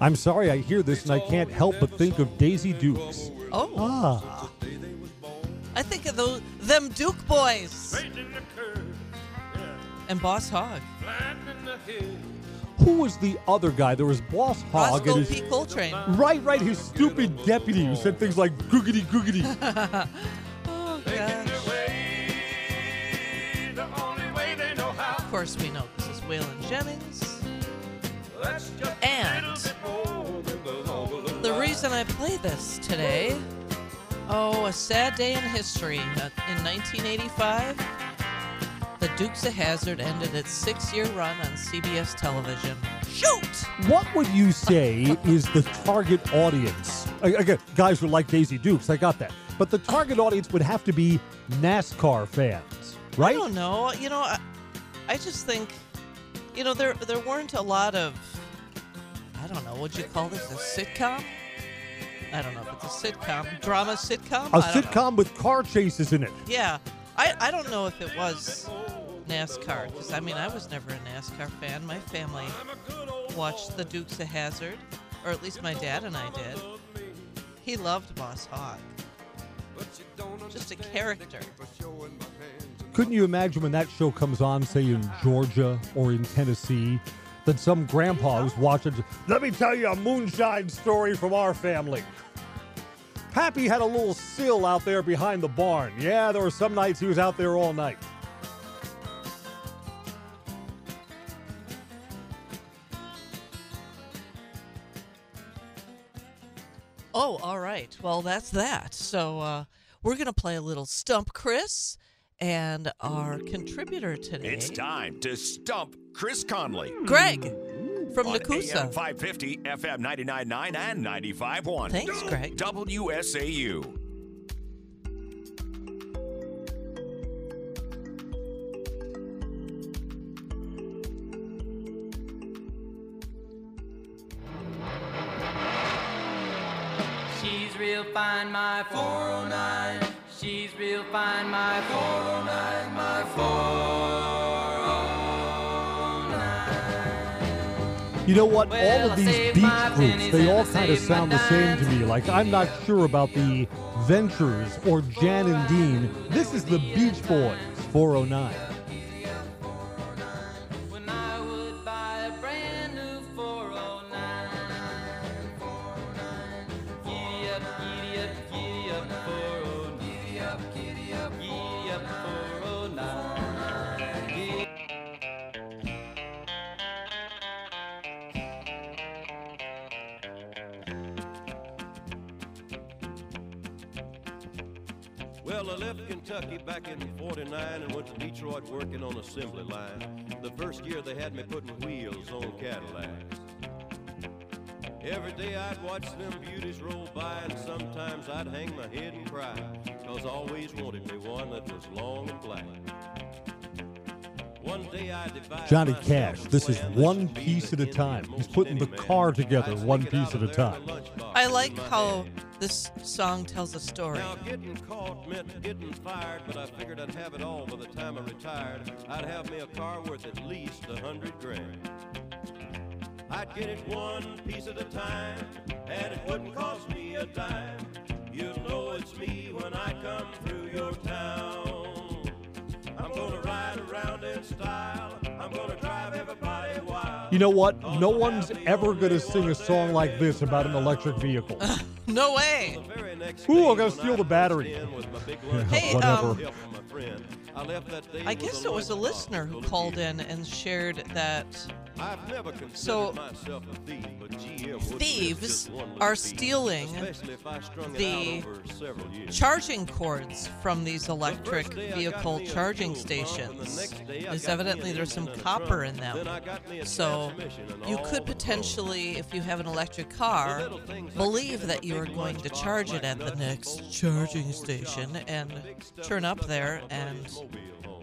I'm sorry I hear this and I can't help but think of Daisy Dukes. Oh, Ah, Day they was born, I think of those them Duke boys straightening the curve, yeah, and Boss Hogg. flattening the head. who was the other guy? There was Boss Hogg Rosco and his P. Coltrane. right, right, his stupid deputy who said things like googity googity. Oh gosh. their way the only way they know how. Of course, we know this is Waylon Jennings. That's just And- a bit more than the The reason I play this today, oh, a sad day in history. Uh, In 1985, the Dukes of Hazzard ended its six-year run on CBS television. Shoot! What would you say is the target audience? Again, guys who like Daisy Dukes, I got that. But the target audience would have to be NASCAR fans, right? I right? don't know. You know, I, I just think, you know, there there weren't a lot of, I don't know, would you call this a sitcom? I don't know if it's a sitcom, drama sitcom. A don't know. sitcom with car chases in it. Yeah, I, I don't know if it was NASCAR because I mean I was never a NASCAR fan. My family watched the Dukes of Hazzard, or at least my dad and I did. He loved Boss Hogg, just a character. Couldn't you imagine when that show comes on, say in Georgia or in Tennessee, that some grandpa who's watching, let me tell you a moonshine story from our family. Pappy had a little sill out there behind the barn. Yeah, there were some nights he was out there all night. Oh, all right. Well, that's that. So uh, we're gonna play a little Stump Chris, and our contributor today, It's time to stump Chris Conley. Greg from on Nekoosa. AM 550, FM 99.9, and 95.1. Thanks, Greg. WSAU. She's real fine, my 409. Real fine, my 409, my 409. You know what? all of these beach groups, they all kind of sound the same to me. Like, I'm not sure about the Ventures or Jan and Dean. This is the Beach Boys, 409. I left Kentucky back in 49 and went to Detroit working on assembly line. The first year they had me putting wheels on Cadillacs. Every day I'd watch them beauties roll by and sometimes I'd hang my head and cry. Cause I always wanted me one that was long and black. One day I devised Johnny Cash, this is one piece at a time. He's putting the car together one piece at a time. I like how hand. This song tells a story. Now getting caught meant getting fired, but I figured I'd have it all by the time I retired. I'd have me a car worth at least a hundred grand. I'd get it one piece at a time, and it wouldn't cost me a dime. You'll know it's me when I come through your town. I'm gonna ride around in style. I'm gonna drive everybody wild. You know what? No one's ever going to sing a song like this about an electric vehicle. No way. The very next Ooh, I'm gonna steal the battery. cruised in with my big lunch Hey, box um, with the help of my friend, I left that day I with guess it was a listener who called in and shared that I've never considered So, myself a thief, but thieves miss just one little are stealing if I strung it the out over years. charging cords from these electric first day I got vehicle charging fuel pump, and the stations. next day I There's got me evidently there's some engine and a copper in them. Then I got me a So you could potentially, if you have an electric car, little things I believe that you are going to charge it at the next charging station and turn up there and.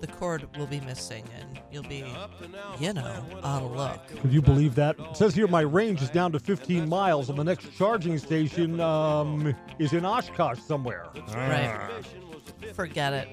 The cord will be missing and you'll be, Up to now, you know, out of luck. Could you believe that? It says here my range is down to 15 miles, and the next charging station um, is in Oshkosh somewhere. Right. Transmission was a 53, Forget it.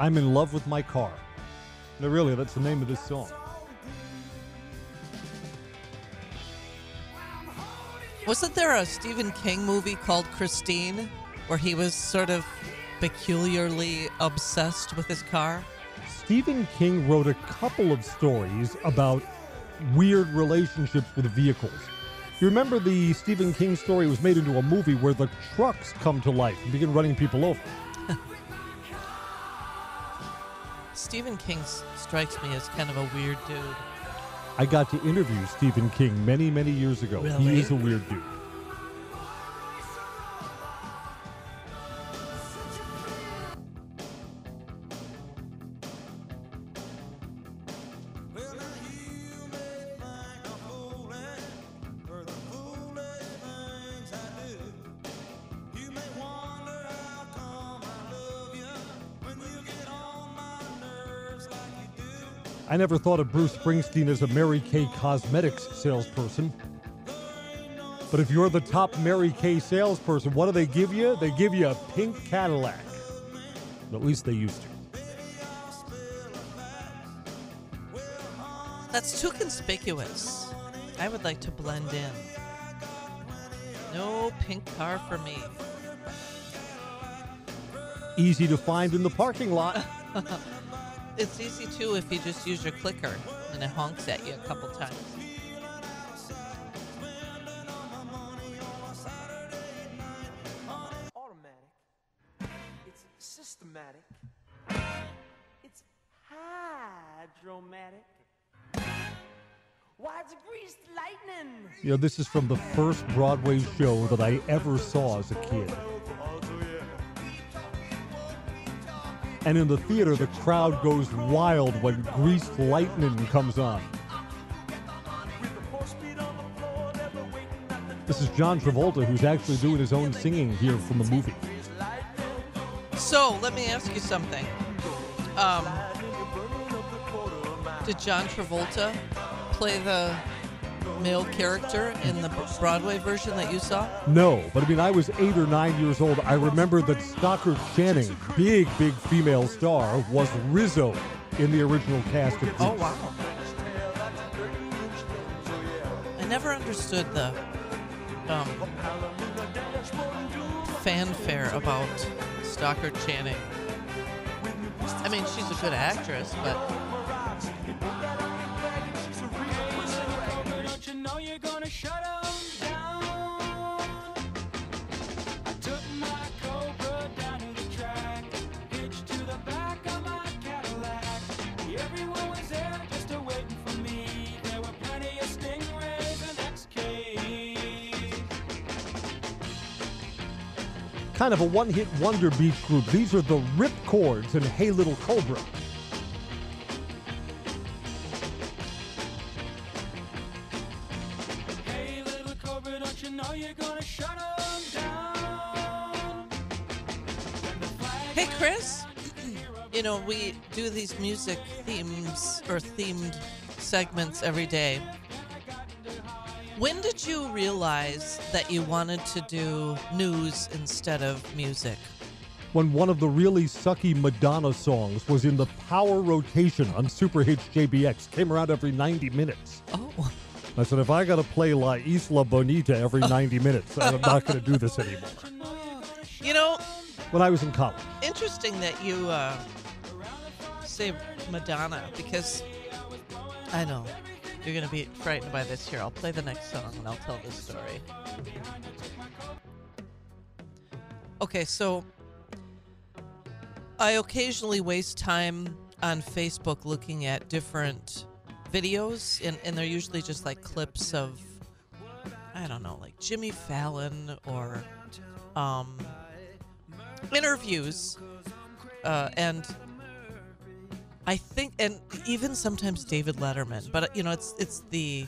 I'm in love with my car. No, really, that's the name of this song. Wasn't there a Stephen King movie called Christine where he was sort of peculiarly obsessed with his car? Stephen King wrote a couple of stories about weird relationships with vehicles. You remember the Stephen King story was made into a movie where the trucks come to life and begin running people over. Stephen King strikes me as kind of a weird dude. I got to interview Stephen King many, many years ago. Really? He is a weird dude. I never thought of Bruce Springsteen as a Mary Kay Cosmetics salesperson. But if you're the top Mary Kay salesperson, what do they give you? They give you a pink Cadillac. At least they used to. That's too conspicuous. I would like to blend in. No pink car for me. Easy to find in the parking lot. It's easy too if you just use your clicker and it honks at you a couple times. automatic. It's systematic. It's hydromatic. Why, it's greased lightning. You know, this is from the first Broadway show that I ever saw as a kid. And in the theater, the crowd goes wild when Greased Lightning comes on. This is John Travolta, who's actually doing his own singing here from the movie. So let me ask you something. Um, did John Travolta play the male character in the Broadway version that you saw? No, but I mean, I was eight or nine years old. I remember that Stockard Channing, big, big female star, was Rizzo in the original cast of Grease. Oh wow! I never understood the um, fanfare about Stockard Channing. I mean, she's a good actress, but I took my down the track, hitched to the back of my Cadillac. Everyone was there just for me. There were plenty of Stingrays and. Kind of a one hit wonder beach group. These are the Rip Chords and Hey Little Cobra. You know, we do these music themes or themed segments every day. When did you realize that you wanted to do news instead of music? When one of the really sucky Madonna songs was in the power rotation on Super Hits JBX, came around every 90 minutes. Oh, I said, if I got to play La Isla Bonita every 90 minutes, I'm not going to do this anymore. you know, When I was in college. interesting that you uh, say Madonna because I know you're to be frightened by this here. I'll play the next song and I'll tell this story. Okay, so I occasionally waste time on Facebook looking at different videos, and, and they're usually just like clips of, I don't know, like Jimmy Fallon or um, interviews. Uh, and I think, and even sometimes David Letterman, but you know, it's it's the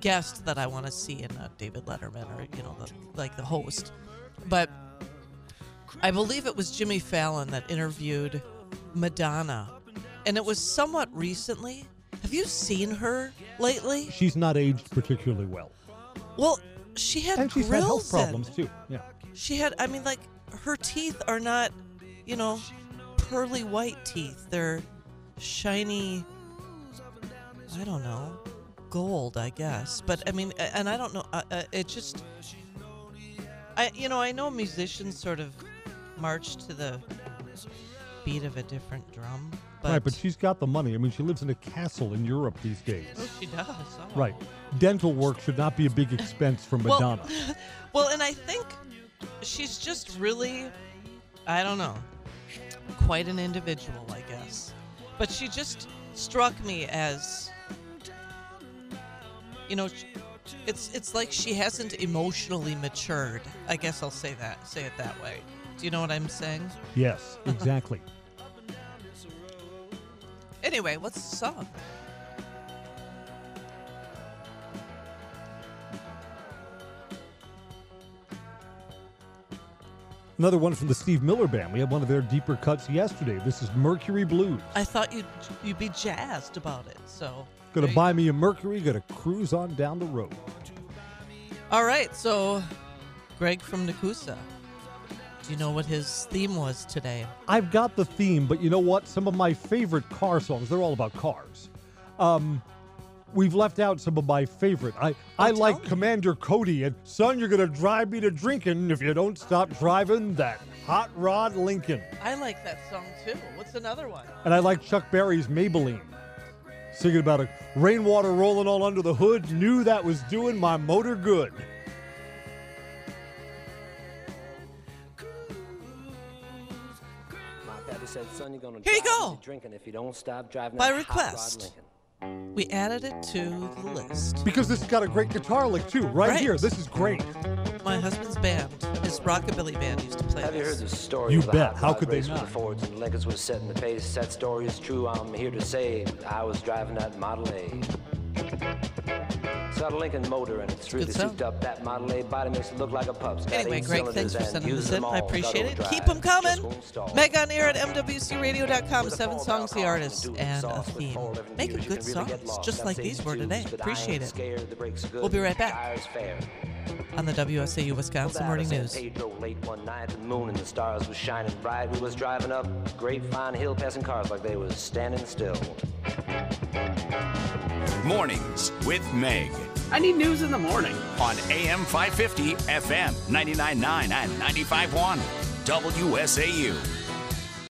guest that I want to see in a David Letterman or you know, the, like the host. But I believe it was Jimmy Fallon that interviewed Madonna, and it was somewhat recently. Have you seen her lately? She's not aged particularly well, Well, she had and she's had health grills in. problems too. Yeah. She had, I mean, like her teeth are not, you know, pearly white teeth. They're shiny. I don't know, gold, I guess. But I mean, and I don't know. Uh, uh, it just, I, you know, I know musicians sort of march to the beat of a different drum, but, right, but she's got the money. I mean, she lives in a castle in Europe these days. oh, she does. Oh. Right. Dental work should not be a big expense for Well- Madonna. Well, and I think she's just really, I don't know, quite an individual, I guess. But she just struck me as, you know, it's it's like she hasn't emotionally matured. I guess I'll say that, say it that way. Do you know what I'm saying? yes, exactly. Anyway, what's the song? Another one from the Steve Miller Band. We had one of their deeper cuts yesterday. This is Mercury Blues. I thought you'd you'd be jazzed about it. So Gonna there you buy me a Mercury, gonna cruise on down the road. All right, so Greg from Nekoosa. Do you know what his theme was today? I've got the theme, but you know what? Some of my favorite car songs, they're all about cars. Um, we've left out some of my favorite. I, I like me. Commander Cody and Son, you're gonna drive me to drinking if you don't stop driving that hot rod Lincoln. I like that song too. What's another one? And I like Chuck Berry's Maybellene. Singing about a rainwater rolling all under the hood, knew that was doing my motor good. My daddy said, son, you're gonna Here you drive go. me to drinking if you don't stop driving By that hot rod request. Lincoln. We added it to the list. Because this has got a great guitar lick too, right, Right. here. This is great. My husband's band, his rockabilly band, used to play Have you heard this. the story You of the bet. hot How rod could they race where not? The Fords and Lincolns was setting the pace. That story is true. I'm here to say I was driving that Model A. It's got a Lincoln motor and it's really souped up. That Model A body makes it look like a pup's. Anyway, Greg, thanks for sending this in. I appreciate it. overdrive, Keep them coming. just won't stall. Meg on air at mwcradio.com. Seven songs, the artist, and a theme. Making good songs, just like these were today. tubes, but I Appreciate it. Scared, the brakes are good. We'll be right back. On the WSAU Wisconsin Morning News. Pedro late one night, the moon and the stars was shining bright. We was driving up Grapevine Hill, passing cars like they was standing still. Mornings with Meg I need news in the morning. on AM 550, FM 99.9 and 95.1. WSAU.